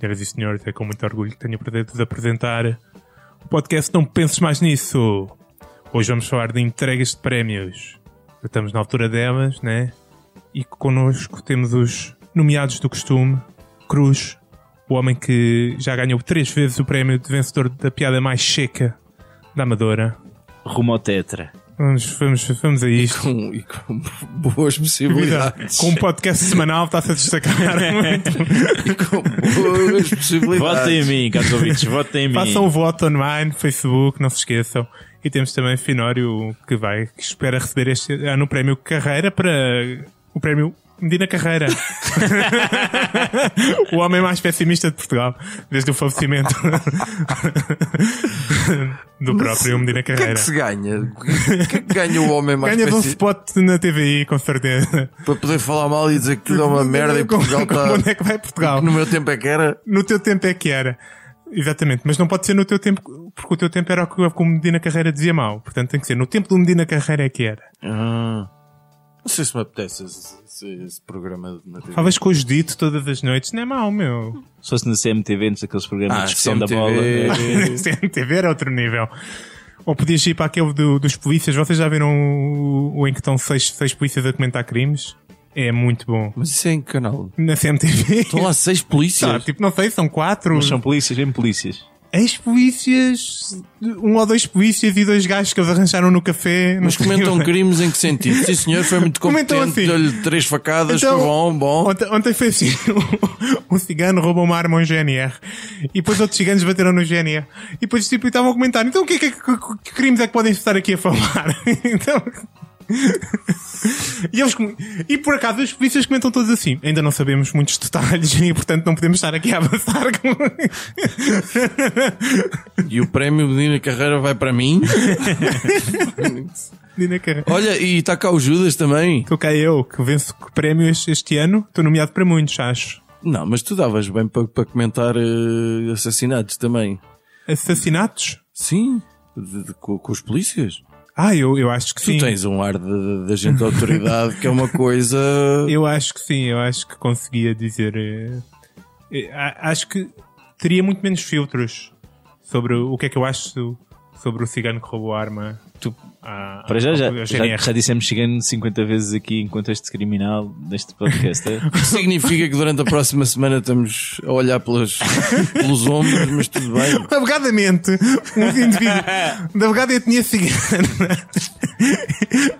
Senhoras e senhores, é com muito orgulho que tenho o prazer de vos apresentar o podcast Não Penses Mais Nisso. Hoje vamos falar de entregas de prémios. Estamos na altura delas, né? E connosco temos os nomeados do costume. Cruz, o homem que já ganhou três vezes o prémio de vencedor da piada mais seca da Amadora. Rumo ao Tetra. Vamos, vamos, vamos a isto. Com, e com boas possibilidades. Com um podcast semanal está-se a destacar muito. E com boas possibilidades. Votem em mim, caros ouvintes, votem em mim. Façam o voto online, Facebook, não se esqueçam. E temos também Finório que vai, que espera receber este ano o prémio Carreira para o prémio Medina Carreira. o homem mais pessimista de Portugal, desde o falecimento do próprio Medina O que é Carreira. que se ganha? O que é que ganha o homem mais Ganhas um pessi- spot na TVI, com certeza. para poder falar mal e dizer que tudo é uma merda e Portugal Como onde está. é que vai Portugal? No meu tempo é que era. No teu tempo é que era. Exatamente, mas não pode ser no teu tempo, porque o teu tempo era o que o Medina Carreira dizia mal. Portanto, tem que ser no tempo do Medina Carreira é que era. Ah, não sei se me apetece esse, esse- esse programa na TV. Falas com o Judito todas as noites, não é mau, meu. Se fosse na CMTV, nos aqueles programas Ah, de discussão da CMTV. bola. CMTV era outro nível. Ou podias ir para aquele do- dos polícias. Vocês já viram o, o em que estão seis, seis polícias a comentar crimes? É muito bom. Mas isso é em que canal? Na CMTV. Estão lá seis polícias. Tá, tipo, não sei, são quatro. Mas são polícias, bem polícias. Ex-polícias, um ou dois polícias e dois gajos que eles arranjaram no café. Mas comentam crimes em que sentido? Sim, senhor, foi muito Comentam competente. assim. Deu-lhe três facadas, Então, foi bom, bom. Ontem, ontem foi assim: um cigano roubou uma arma a um GNR e depois outros ciganos bateram no GNR e depois tipo, estavam a comentar: então o que, é que, que- que crimes é que podem estar aqui a falar? então. E, eles, e por acaso os polícias comentam todos assim: ainda não sabemos muitos detalhes e portanto não podemos estar aqui a avançar. com- E o prémio Medina Carreira vai para mim. Dina Carreira. Olha, e está cá o Judas também. Estou cá eu, que venço prémios este ano. Estou nomeado para muitos, acho. Não, mas tu davas bem para, para comentar eh, assassinatos também. Assassinatos? Sim, de- de- com, com os polícias. Ah, eu, eu acho que Tu sim. tens um ar de, de agente de autoridade que é uma coisa. Eu acho que sim, eu acho que conseguia dizer. eh, eh, acho que teria muito menos filtros sobre o que é que eu acho sobre o cigano que roubou a arma. Tu- à- Para já, já, ao já, GNR. já dissemos chegando 50 vezes aqui em contexto criminal neste podcast. é? Significa que durante a próxima semana estamos a olhar pelas, pelos ombros, mas tudo bem. Alegadamente, um indivíduo da alegada etnia cigana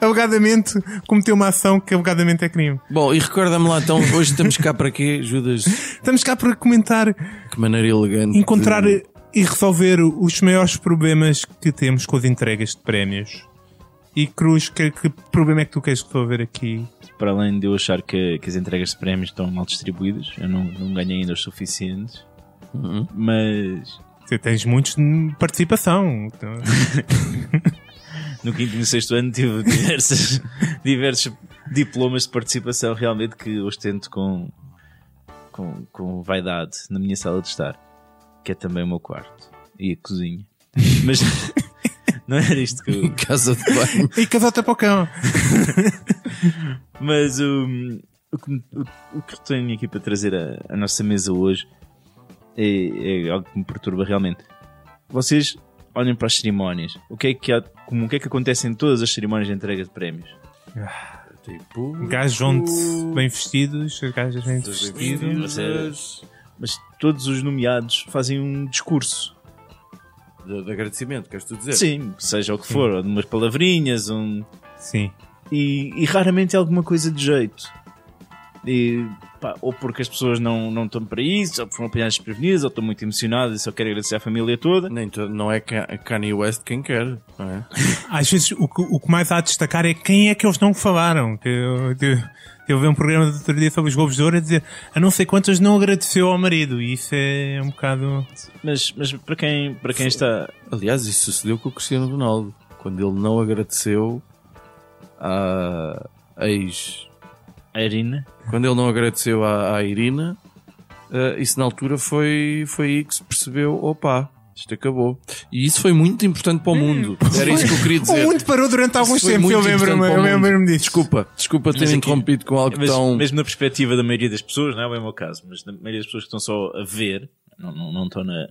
alegadamente cometeu uma ação que alegadamente é crime. Bom, e recorda-me lá então, hoje estamos cá para quê, Judas? Estamos cá para comentar, Que maneira elegante. encontrar de- e resolver os maiores problemas que temos com as entregas de prémios. E Cruz, que, que problema é que tu queres resolver aqui? Para além de eu achar que, que as entregas de prémios estão mal distribuídas, eu não, não ganhei ainda os suficientes. Uhum. Mas Você tens muitos de participação. Então, no quinto e no sexto ano tive diversas, diversos diplomas de participação realmente que ostento com, com, com vaidade na minha sala de estar, que é também o meu quarto e a cozinha. Mas não era isto que eu, Casa de banho. e casota para o cão. Mas um, o, que, o, o que tenho aqui para trazer à, à nossa mesa hoje é, é algo que me perturba realmente. Vocês olhem para as cerimónias. O que é que, há, como, o que, é que acontece em todas as cerimónias de entrega de prémios? Tipo. Gajos vão-te bem vestidos, gajas bem vestidos. Mas, mas todos os nomeados fazem um discurso. De, de agradecimento, queres tu dizer? Sim, seja o que for, de umas palavrinhas, um, Sim. e, e raramente é alguma coisa de jeito. E, pá, ou porque as pessoas não, não estão para isso, ou porque foram apanhadas desprevenidas, ou estão muito emocionadas e só querem agradecer à família toda. Nem to- não é Ka- Kanye West quem quer, não é? Às vezes o que, o que mais há a destacar é quem é que eles não falaram. Que eu, vi um programa do outro dia sobre os Globos de Ouro a dizer a não sei quantas não agradeceu ao marido. E isso é um bocado. Mas, mas para, quem, para quem está. Aliás, isso sucedeu com o Cristiano Ronaldo. Quando ele não agradeceu à, ex. A Irina. Quando ele não agradeceu à, à Irina, eh, isso na altura foi, foi aí que se percebeu: opa, isto acabou. E isso foi muito importante para o mundo. Era isso que eu queria dizer. O mundo parou durante alguns tempos, eu lembro-me importante eu para o mundo. lembro-me disso. Desculpa, desculpa ter aqui- interrompido com algo Mas, tão. mesmo na perspectiva da maioria das pessoas, não é o meu caso, mas da maioria das pessoas que estão só a ver, não, não, não estão na,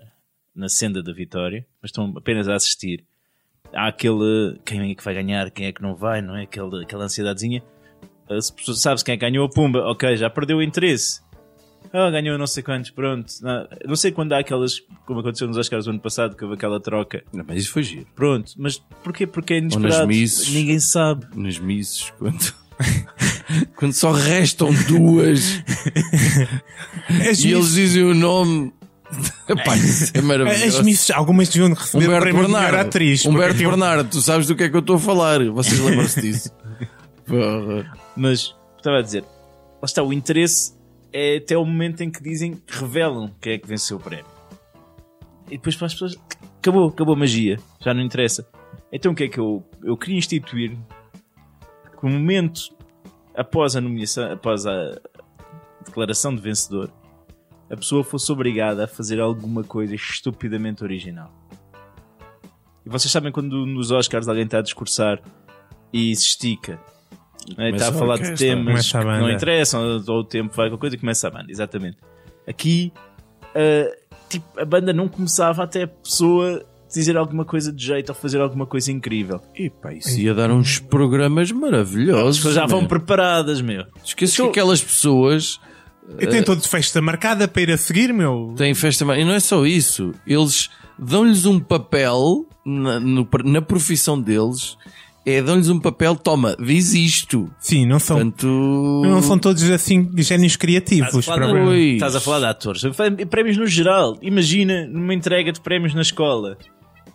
na senda da vitória, mas estão apenas a assistir. Há aquele quem é que vai ganhar, quem é que não vai, não é? Aquele, aquela ansiedadezinha. Ah, Se pessoa- sabes quem é que ganhou a pumba, ok, já perdeu o interesse. Ah, ganhou não sei quantos, pronto. Não, não sei quando há aquelas, como aconteceu nos Oscars do ano passado, que houve aquela troca. Não, mas isso foi giro. Pronto, mas porquê? Porque é nas inesperado. Misses. Ninguém sabe. Nas misses, quando. quando só restam duas As, e eles dizem o nome. Epá, isso é as maravilhoso. Miss, algumas deviam receber o Humberto melhor Bernardo. atriz. porque Humberto tinham- Bernardo, tu sabes do que é que eu estou a falar. Vocês lembram-se disso? Porra. Mas estava a dizer, lá está, o interesse é até o momento em que dizem que revelam quem é que venceu o prémio. E depois para as pessoas, acabou, acabou a magia, já não interessa. Então o que é que eu, eu queria instituir? Que o momento após a nomeação, após a declaração de vencedor, a pessoa fosse obrigada a fazer alguma coisa estupidamente original. E vocês sabem quando nos Oscars alguém está a discursar e se estica, não é? Está a falar de temas que não interessam, ou, o tempo vai com a coisa e começa a banda, exatamente. Aqui, ah, tipo, a banda não começava até a pessoa dizer alguma coisa de jeito ou fazer alguma coisa incrível. Epá, isso ia dar uns programas As maravilhosos. pessoas já vão preparadas, meu. Esqueças Então- que aquelas pessoas E tem todos festa marcada para ir a seguir, meu. têm festa. ma- E não é só isso. Eles dão-lhes um papel na, no- na profissão deles. É dão-lhes um papel, toma, diz isto. Sim, não são, Portanto. não são todos assim génios Estás a criativos. falar, de, estás a falar de atores. Prémios no geral. Imagina numa entrega de prémios na escola.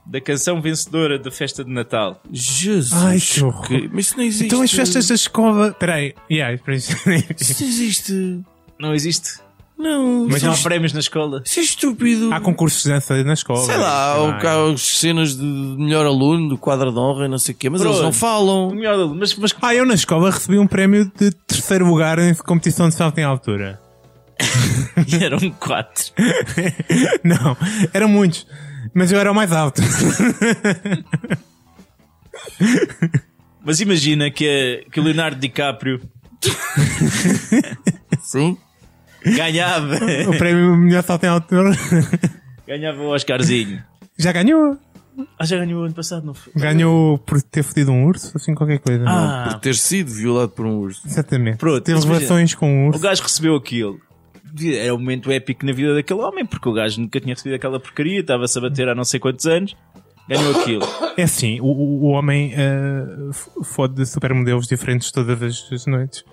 Da canção vencedora da festa de Natal. Jesus. Ai, que horror. que- Mas isso não existe. Então as festas da escola. Peraí, yeah, espera aí. Isso não existe. Não existe? Não. Mas Não há prémios na escola? Isso é estúpido. há concursos de dança na escola. Sei lá, há há as cenas de melhor aluno, do quadro de honra e não sei o quê, mas Pronto. eles não O falam. melhor aluno. Mas, mas Ah, eu na escola recebi um prémio de terceiro lugar em competição de salto em altura. eram quatro. Não, eram muitos. Mas eu era o mais alto. Mas imagina que, que o Leonardo DiCaprio Sim. Ganhava, o prémio melhor salto em altura. ganhava o Oscarzinho. Já ganhou. Ah, já ganhou ano passado, não foi? Ganhou por ter fodido um urso, assim qualquer coisa. Ah, Por ter sido violado por um urso. Exatamente. Pronto, Teve relações com um O urso. gajo recebeu aquilo. Era um momento épico na vida daquele homem, porque o gajo nunca tinha recebido aquela porcaria, estava-se a bater há não sei quantos anos, ganhou aquilo. É assim, o, o- o homem f- fode supermodelos diferentes todas as, as noites.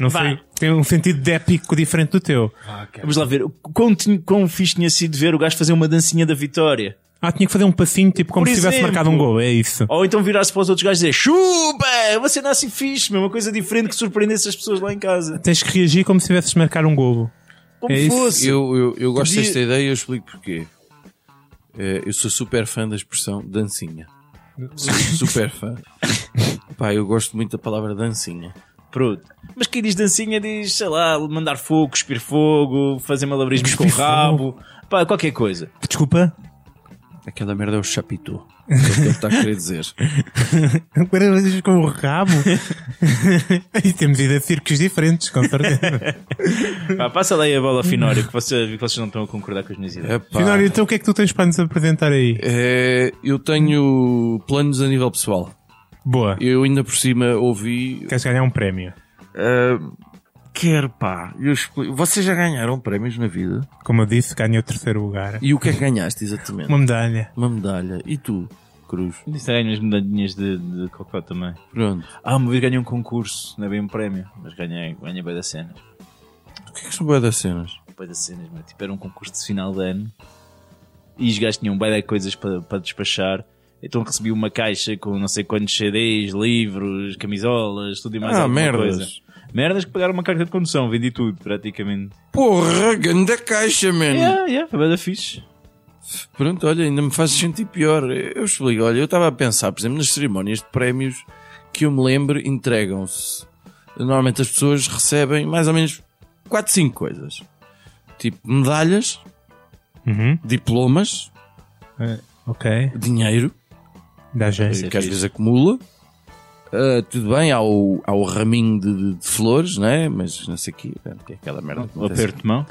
Não Vá. sei. Tem um sentido de épico diferente do teu. Vamos lá ver, quão, quão fixe tinha sido ver o gajo fazer uma dancinha da vitória. Ah, tinha que fazer um passinho, tipo como Por se tivesse marcado um gol. É isso. Ou então virar-se para os outros gajos e dizer chupa, você não é assim fixe, meu, uma coisa diferente que surpreendesse as pessoas lá em casa. Tens que reagir como se tivesses marcar um golo. Como É isso. fosse. Eu, eu, eu gosto Podia- desta ideia e eu explico porquê. Eh, eu sou super fã da expressão dancinha. Super fã. Pá, eu gosto muito da palavra dancinha. Pronto. Mas quem diz dancinha diz, sei lá, mandar fogo, cuspir fogo, fazer malabarismos com o rabo, pá, qualquer coisa. Desculpa. Aquela merda é o chapitô. É o que ele está a querer dizer. Agora vezes com o rabo. e temos ido a circos diferentes, com certeza. Pá, passa lá aí a bola Finório, que, você, que vocês não estão a concordar com as minhas ideias. Epá, Finório, então o que é que tu tens para nos apresentar aí? eh, eu tenho planos a nível pessoal. Boa. Eu ainda por cima ouvi. Queres ganhar um prémio? Quer pá, eu explico. Vocês já ganharam prémios na vida? Como eu disse, ganhei o terceiro lugar. E o que é que ganhaste exatamente? Uma medalha. Uma medalha. E tu, Cruz? Disse ganho umas medalhinhas de, de cocó também. Pronto. Ah, uma vez ganhei um concurso, não é bem um prémio, mas ganhei, ganhei bem das cenas. O que é que são boas das cenas? Bem das cenas, meu. Tipo, era um concurso de final de ano e os gajos tinham bem de coisas para, para despachar. Então recebi uma caixa com não sei quantos CDs, livros, camisolas, tudo e mais Ah, alguma merdas. coisa. Merdas que pagaram uma carta de condução, vendi tudo praticamente. Porra, grande caixa, man. Yeah, yeah, foi bem da fixe. Pronto, olha, ainda me faz sentir pior. Eu explico, olha, eu estava a pensar, por exemplo, nas cerimónias de prémios que eu me lembro, entregam-se normalmente as pessoas recebem mais ou menos 4, 5 coisas. Tipo medalhas, Uhum. diplomas, Ok. dinheiro, Dá jeito. que às vezes acumula. Ah, tudo bem, há o, há o raminho de, de- de flores, né? mas não sei o quê, que é aquela merda. que acontece. aperto de mão.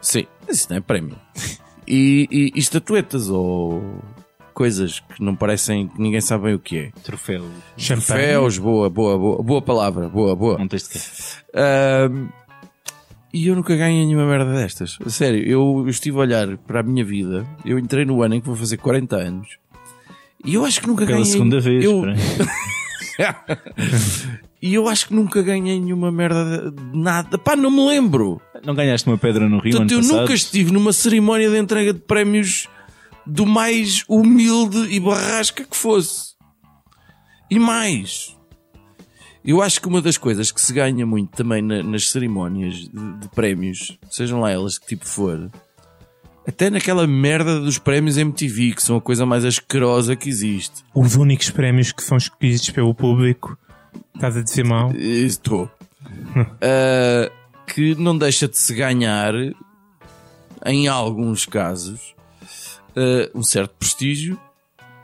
Sim, isso não é prémio. E, e- e estatuetas ou coisas que não parecem, que ninguém sabe bem o que é. Troféu. Champanhe. Troféus, boa, boa, boa, boa palavra, boa, boa. Não tens de? Ahm, e eu nunca ganhei nenhuma merda destas. A Sério, eu, eu estive a olhar para a minha vida. Eu entrei no ano em que vou fazer 40 anos. E eu acho que nunca Pela ganhei. segunda vez. Eu, e eu acho que nunca ganhei nenhuma merda de nada. Pá, não me lembro. Não ganhaste uma pedra no Rio Portanto, eu ano passado? nunca estive numa cerimónia de entrega de prémios do mais humilde e barrasca que fosse. E mais. Eu acho que uma das coisas que se ganha muito também na- nas cerimónias de, de prémios, sejam lá elas que tipo for, até naquela merda dos prémios MTV, que são a coisa mais asquerosa que existe. Os únicos prémios que são escolhidos pelo público. Estás a dizer mal? Estou. Ah, que não deixa de se ganhar, em alguns casos, ah, um certo prestígio,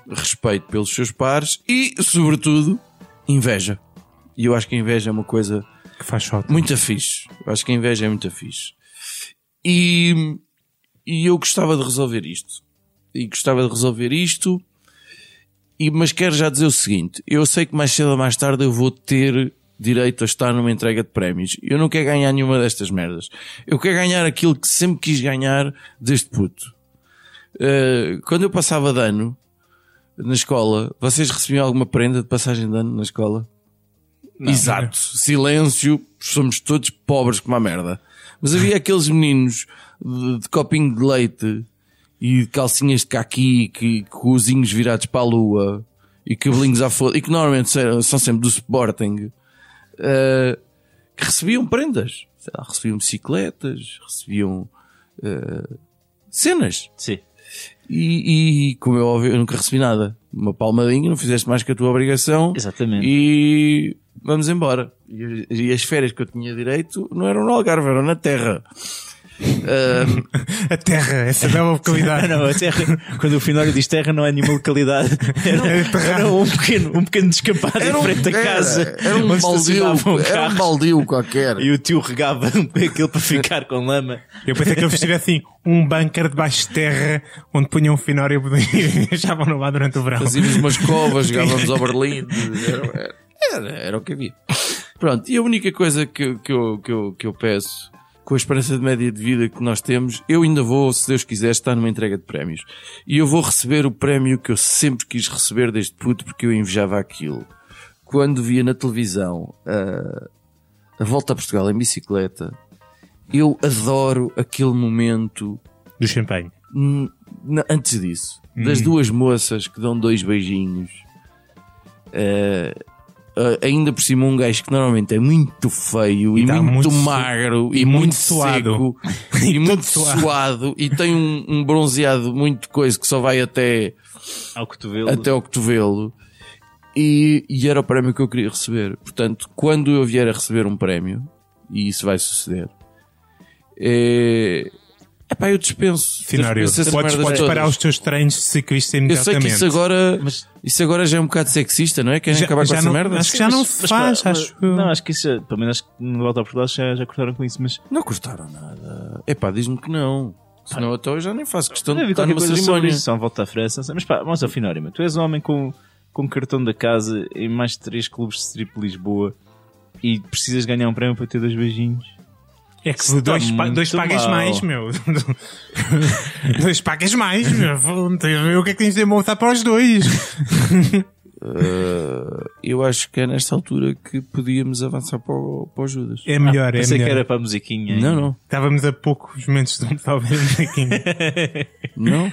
respeito pelos seus pares e, sobretudo, inveja. E eu acho que a inveja é uma coisa Que faz falta. muito fixe. Eu acho que a inveja é muito fixe. E, e eu gostava de resolver isto. E gostava de resolver isto. E, mas quero já dizer o seguinte: eu sei que mais cedo ou mais tarde eu vou ter direito a estar numa entrega de prémios. Eu não quero ganhar nenhuma destas merdas. Eu quero ganhar aquilo que sempre quis ganhar desde puto. Uh, quando eu passava de ano na escola, vocês recebiam alguma prenda de passagem de ano na escola? Exato. Silêncio. Somos todos pobres como a merda. Mas havia aqueles meninos de, de copinho de leite e de calcinhas de caqui que, com os zinhos virados para a lua e cabelinhos à foda e que normalmente são, sempre do Sporting eh, que recebiam prendas. Sei lá, recebiam bicicletas, recebiam eh, cenas. Sim. E, e como óbvio, eu nunca recebi nada. Uma palmadinha, não fizeste mais que a tua obrigação. Exatamente. E vamos embora. E, e as férias que eu tinha direito não eram no Algarve, eram na Terra. Ah, A terra, essa bela Ah, localidade. não, a terra, quando o Finório diz terra, não é nenhuma localidade. Era, era um, pequeno, um pequeno descampado em frente à casa. Era, um onde baldio, era um baldio qualquer. E o tio regava aquilo para ficar com lama. Eu pensei que eles tivessem um bunker debaixo de terra onde punham um finório e deixavam no lá durante o verão. Fazíamos umas covas, jogávamos ao Berlim. Era, era, era o que havia. Pronto, e a única coisa que, que, eu, que, eu, que eu peço, com a esperança de média de vida que nós temos, eu ainda vou, se Deus quiser, estar numa entrega de prémios. E eu vou receber o prémio que eu sempre quis receber desde puto, porque eu invejava aquilo. Quando via na televisão a, a volta a Portugal em bicicleta, eu adoro aquele momento Do champanhe. Antes disso, das Hum. duas moças que dão dois beijinhos, eh, eh, ainda por cima um gajo que normalmente é muito feio e, E muito, muito magro e, e muito, muito suado. seco e, muito suado. suado. e tem um, um bronzeado muito coisa que só vai até, Ao cotovelo. até ao cotovelo. E, e era o prémio que eu queria receber. Portanto, quando eu vier a receber um prémio, e isso vai suceder, é. Epá, eu dispenso. Finório, dispenso podes, podes parar os teus treinos de ciclista Eu sei imediatamente. que isso agora, Mas- isso agora já é um bocado sexista, não é? Querem Já- acabar com já essa não- merda? acho que já não se Mas faz, pá, acho. Não, acho que isso, já- pelo menos acho que no Volta a Portugal já, já cortaram com isso, mas Não cortaram nada. Epá, diz-me que não. Senão então eu já nem faço questão de estar numa cerimónia. isso, só volta à França. Mas pá, vamos ao Finório, tu és um homem com, com cartão da casa em mais de três clubes de strip de Lisboa e precisas ganhar um prémio para ter dois beijinhos. É que dois, está pa- muito dois pagas mal. mais, meu. dois pagas mais, meu. A O que é que tens de montar para os dois? Uh, eu acho que é nesta altura que podíamos avançar para o, para o Judas. É melhor, é Pensei que melhor. era para a musiquinha. Não, não. Estávamos a poucos momentos de talvez aqui. Não?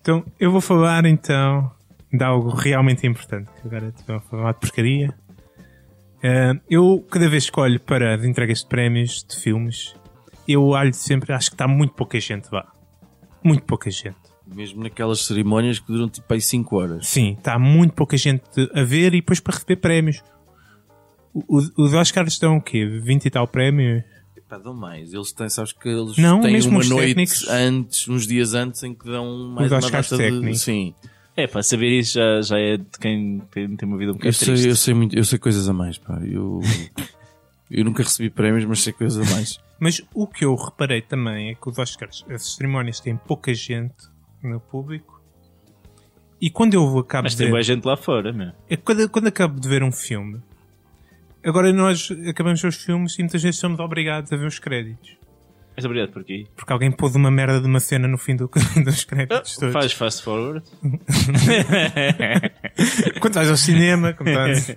Então, eu vou falar então de algo realmente importante. que Agora estou a falar de porcaria. Ah, eu, cada vez que escolho para as entregas de prémios de filmes, eu olho sempre, acho que está muito pouca gente lá. Muito pouca gente. Mesmo naquelas cerimónias que duram tipo aí 5 horas. Sim, está muito pouca gente a ver e depois para receber prémios. O- o- Os Oscars dão o quê? 20 e tal prémios? Pá, dão mais. Eles têm, sabes que eles Não, têm mesmo uma noite técnicos. antes, uns dias antes, em que dão mais Os uma Oscars data de... técnicos. Sim. É, pá, saber isso já, já é de quem tem, tem uma vida um Eu bocado triste. sei, eu sei muito, eu sei coisas a mais, pá. Eu, eu nunca recebi prémios, mas sei coisas a mais. Mas o que eu reparei também é que os Oscars, as cerimónias têm pouca gente no público. E quando eu acabo Mas de tem ver, boa gente lá fora, meu. é quando, quando acabo de ver um filme, agora nós acabamos de ver os filmes e muitas vezes somos obrigados a ver os créditos. Mas obrigado por aqui. Porque alguém pôs uma merda de uma cena no fim do, dos créditos todos. Faz fast forward. Quando vais ao cinema, como estás.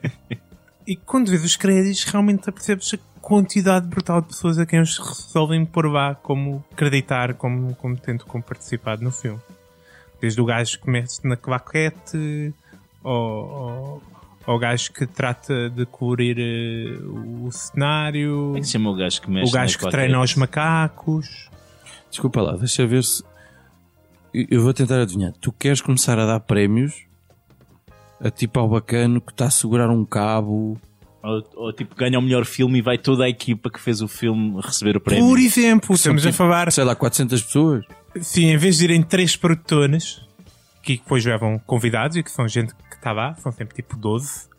E quando vês os créditos, realmente percebes a quantidade brutal de pessoas a quem eles resolvem pôr vá como acreditar como, como tendo como participado no filme. Desde o gajo que mete na claquete, ao, ao, ao gajo que trata de cobrir eh, o cenário, Como é que se chama o gajo que mexe o gajo que treina os macacos. Desculpa lá, deixa ver se. Eu eu vou tentar adivinhar. Tu queres começar a dar prémios a tipo ao bacano que está a segurar um cabo. Ou, ou, tipo, ganha o melhor filme e vai toda a equipa que fez o filme receber o prémio. Por exemplo, estamos a tipo, falar Sei lá, 400 pessoas. Sim, em vez de irem três produtores, que depois levam convidados e que são gente que está lá, são sempre tipo 12,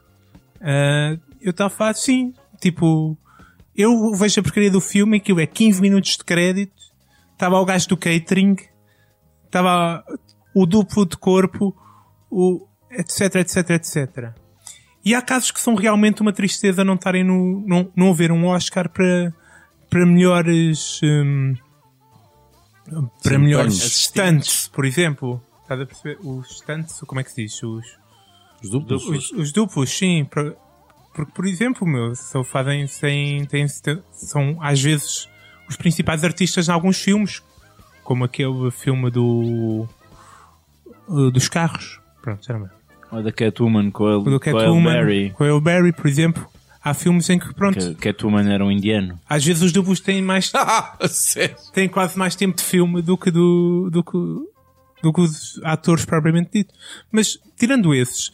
ah, eu estava a falar sim, tipo, eu vejo a porcaria do filme e aquilo é 15 minutos de crédito, estava o gajo do catering, estava o duplo de corpo, o etc, etc, etc. E há casos que são realmente uma tristeza não estarem no, não, não haver um Oscar para, para melhores, hum, para Sim, melhores stunts, por exemplo. Estás a perceber? Os stunts, como é que se diz? Os, Os duplos. os, os duplos, sim. Porque, por exemplo, meu, só fazem sem, têm, são às vezes os principais artistas em alguns filmes, como aquele filme do dos carros. Pronto, já não Ou da Catwoman com a, O do com a Catwoman, Barry. com a Barry, por exemplo. Há filmes em que, pronto, Que Catwoman era um indiano. às vezes os duplos têm mais têm quase mais tempo de filme do que do, do que, do que os atores propriamente dito. Mas, tirando esses,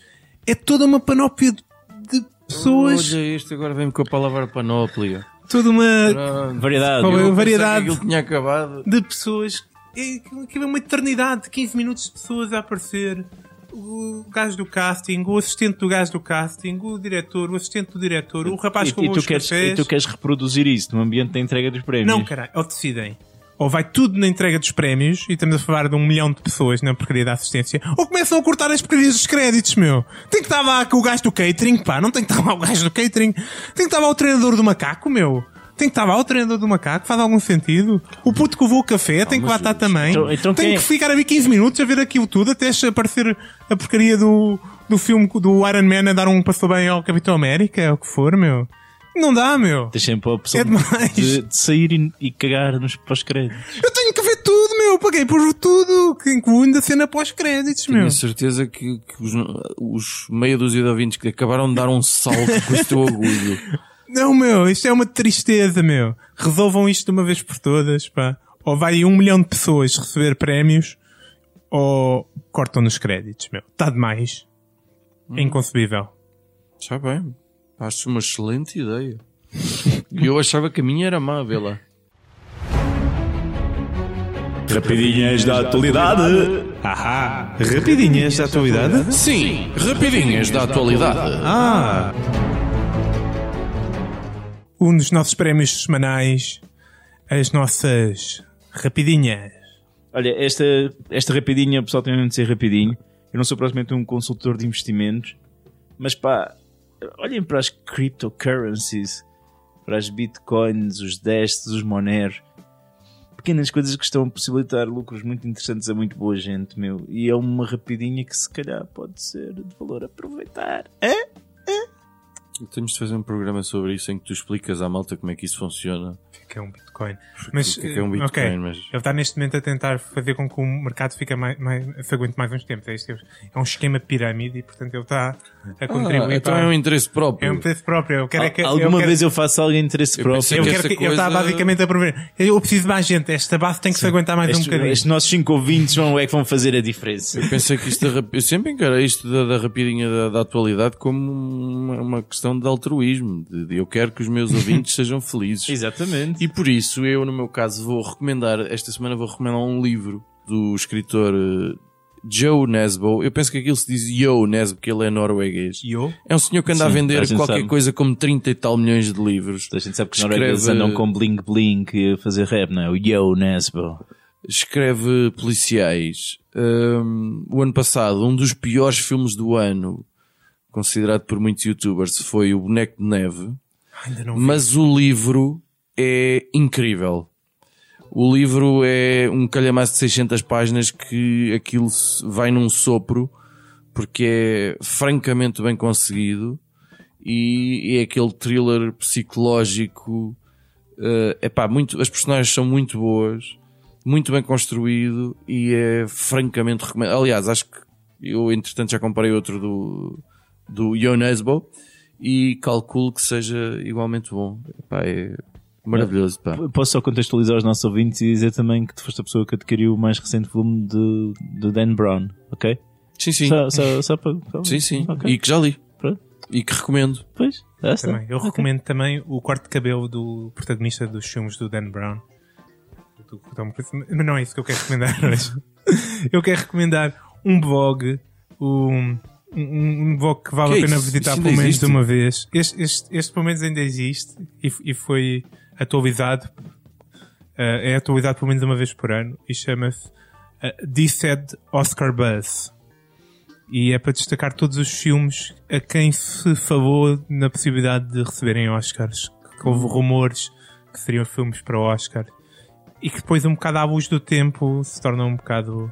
é toda uma panóplia de, de pessoas, Olha, este agora vem-me com a palavra panóplia. toda uma Pronto. Variedade. Qual é variedade? que tinha acabado. de pessoas. É, aquilo é uma eternidade de 15 minutos de pessoas a aparecer. O gajo do casting, o assistente do gajo do casting, o diretor, o assistente do diretor, o rapaz e, com e, tu os queres, e tu queres reproduzir isso no ambiente da entrega dos prémios? Não, caralho, ou decidem. Ou vai tudo na entrega dos prémios, e estamos a falar de um milhão de pessoas na porcaria da assistência, ou começam a cortar as porcarias dos créditos, meu. Tem que estar lá com o gajo do catering, pá, não tem que estar lá o gajo do catering. Tem que estar lá o treinador do macaco, meu. Tem que estar lá o treinador do macaco, faz algum sentido. O puto que levou o café tem que lá estar também. Então- então tem que ficar a ver 15 minutos a ver aquilo tudo até aparecer a porcaria do, do filme do Iron Man a dar um passou bem ao Capitão América, é o que for, meu. Não dá, meu. Tens sempre a opção É demais. de, de sair e, e cagar nos pós-créditos. Eu tenho que ver tudo, meu. Paguei por tudo, que incluindo a cena pós-créditos, meu. Tenho certeza que, que os, os meia dúzia de ouvintes que acabaram de dar um salto com o teu orgulho. Não, meu, isto é uma tristeza, meu. Resolvam isto de uma vez por todas, pá. Ou vai um milhão de pessoas receber prémios, ou cortam nos créditos, meu. Está demais. É inconcebível. Já bem. Acho uma excelente ideia. E eu achava que a minha era má, vê lá. Rapidinhas da atualidade. Ahá. Rapidinhas da atualidade? Sim, rapidinhas da atualidade. Ah! Um dos nossos prémios semanais, as nossas rapidinhas. Olha, esta, esta rapidinha, o pessoal tem mesmo de ser rapidinho. Eu não sou propriamente um consultor de investimentos, mas pá, olhem para as cryptocurrencies, para as bitcoins, os destes, os moneros. Pequenas coisas que estão a possibilitar lucros muito interessantes a muito boa gente, meu. E é uma rapidinha que se calhar pode ser de valor aproveitar. É? Temos de fazer um programa sobre isso em que tu explicas à malta como é que isso funciona. O que é um Bitcoin? Mas, o que é que é um eh, Bitcoin, ok, mas- Ele está neste momento a tentar fazer com que o mercado fique mais, mais, se aguente mais uns tempos. É, isto, é um esquema de pirâmide e, portanto, ele está a contribuir Ah, então para... é um interesse próprio. É um preço próprio. Eu quero é que, eu Alguma quero- vez eu faço algo em interesse Eu próprio. Eu que quero que ele está coisa- basicamente a prover. Eu preciso de mais gente. Esta base tem que se aguentar mais um Estes, bocadinho. estes nossos 5 ouvintes vão, é que vão fazer a diferença. Eu pensei que isto eu sempre encarei isto da, da rapidinha da, da atualidade como uma, uma questão questão de altruísmo, de, de eu quero que os meus ouvintes sejam felizes. Exatamente. E por isso eu, no meu caso, vou recomendar, esta semana vou recomendar um livro do escritor eh, Joe Nesbo. Eu penso que aquilo se diz Joe Nesbo, porque ele é norueguês. Eu? É um senhor que anda a Sim, a vender gente qualquer sabe. coisa como 30 e tal milhões de livros. A gente sabe que os Escreve- noruegueses andam com bling bling a fazer rap, não é? O Yo Nesbo. Escreve policiais. Hum, o ano passado, um dos piores filmes do ano, considerado por muitos youtubers, foi O Boneco de Neve. Mas o livro é incrível. O livro é um calhamaço de 600 páginas que aquilo vai num sopro porque é francamente bem conseguido e é aquele thriller psicológico. É epá, muito, as personagens são muito boas, muito bem construído e é francamente recomendado. Aliás, acho que eu entretanto já comparei outro do, do Ionesbo e calculo que seja igualmente bom. Epá, é maravilhoso. Pá. Posso só contextualizar os nossos ouvintes e dizer também que tu foste a pessoa que adquiriu o mais recente volume de, de Dan Brown, ok? Sim, sim. Só, só, só para. só- Sim, sim. ok. E que já li. Pronto. E que recomendo. Pois. Também. Eu recomendo também o corte de cabelo do protagonista dos filmes do Dan Brown. Mas não é isso que eu quero recomendar hoje. Eu quero recomendar um blog, um, um, um blog que vale Que a é pena isso? visitar Isso pelo menos existe? uma vez. Este, este, este pelo menos ainda existe e, e foi atualizado. eh, é atualizado pelo menos uma vez por ano e chama-se uh, Dissed Oscar Buzz e é para destacar todos os filmes a quem se falou na possibilidade de receberem Oscars. Que houve rumores que seriam filmes para Oscar e que depois, um bocado à luz do tempo, se tornam um bocado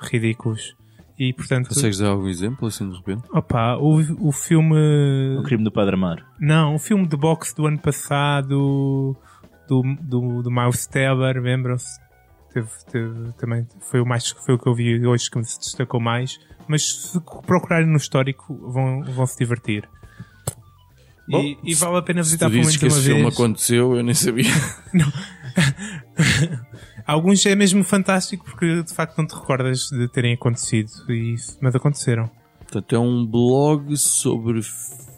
ridículos. E portanto, Consegues dar algum exemplo assim de repente? opa, o, o filme. O crime do Padre Amaro. Não, o filme de boxe do ano passado do, do, do Miles Teller, lembram-se? Teve, teve, também foi o, mais, foi o que eu vi hoje que se destacou mais. Mas se procurarem no histórico, vão, vão se divertir. Bom, e, e vale a pena Se visitar pelo menos que uma esse filme vez. aconteceu, eu nem sabia. Alguns é mesmo fantástico porque de facto não te recordas de terem acontecido, e, mas aconteceram. Portanto, é um blog sobre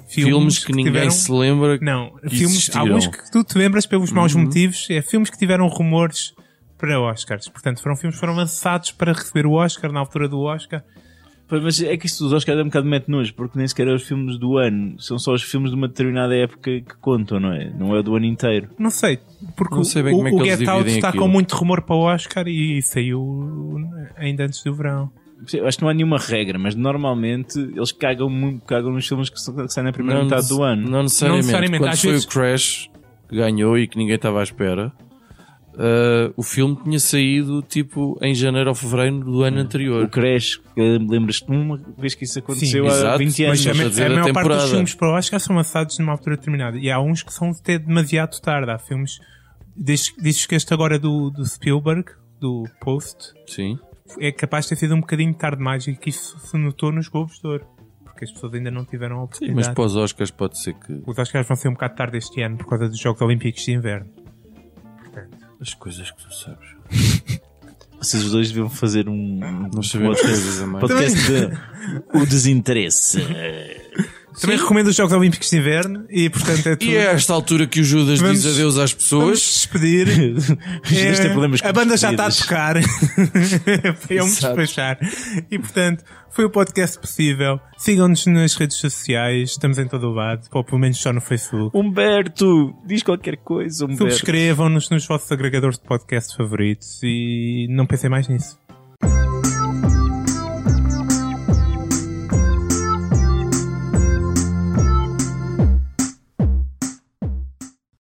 filmes, que, que ninguém tiveram- se lembra. Não, filmes, existiram. alguns que tu te lembras pelos maus Uhum. motivos, é filmes que tiveram rumores para Oscars. Portanto, foram filmes que foram lançados para receber o Oscar na altura do Oscar. Pois, Mas é que isto dos Oscars é um bocado mete nojo, porque nem sequer é os filmes do ano, são só os filmes de uma determinada época que contam, não é? Não é do ano inteiro. Não sei, porque Não sei bem o, como é que o Get Out está aquilo. com muito rumor para o Oscar e saiu ainda antes do verão. Acho que não há nenhuma regra, mas normalmente eles cagam, muito, cagam nos filmes que sa- que saem na primeira Não, metade do ano. Não necessariamente. Não necessariamente, Quando às foi vezes- o Crash que ganhou e que ninguém estava à espera, ah, o filme tinha saído tipo em janeiro ou fevereiro do ano anterior. O Crash, lembras-te de uma vez que isso aconteceu há exato, 20 mas anos? Mas a, a a a maior parte dos temporada. filmes para o Oscar são lançados numa altura determinada. E há uns que são até demasiado tarde. Há filmes. Diz, dizes que este agora do, do Spielberg, do Post, Sim. é capaz de ter sido um bocadinho tarde demais e que isso se notou nos Globos de Ouro. Porque as pessoas ainda não tiveram a Sim, oportunidade. mas para os Oscars pode ser que Os Oscars vão ser um bocado tarde este ano por causa dos Jogos Olímpicos de Inverno. As coisas que tu sabes. Vocês os dois deviam fazer um, um Nós sabemos podcast, coisas a mais. podcast de O Desinteresse. também recomendo os Jogos Olímpicos de Inverno e, portanto, é tudo. E é esta altura que o Judas Vamos- diz adeus às Vamos pessoas. despedir. Tem problemas com a banda já está a tocar. Foi eu me despachar. E portanto, foi o podcast possível. Sigam-nos nas redes sociais. Estamos em todo o lado. Ou pelo menos só no Facebook. Humberto, diz qualquer coisa, Humberto. Subscrevam-nos nos vossos agregadores de podcast favoritos. E não pensem mais nisso.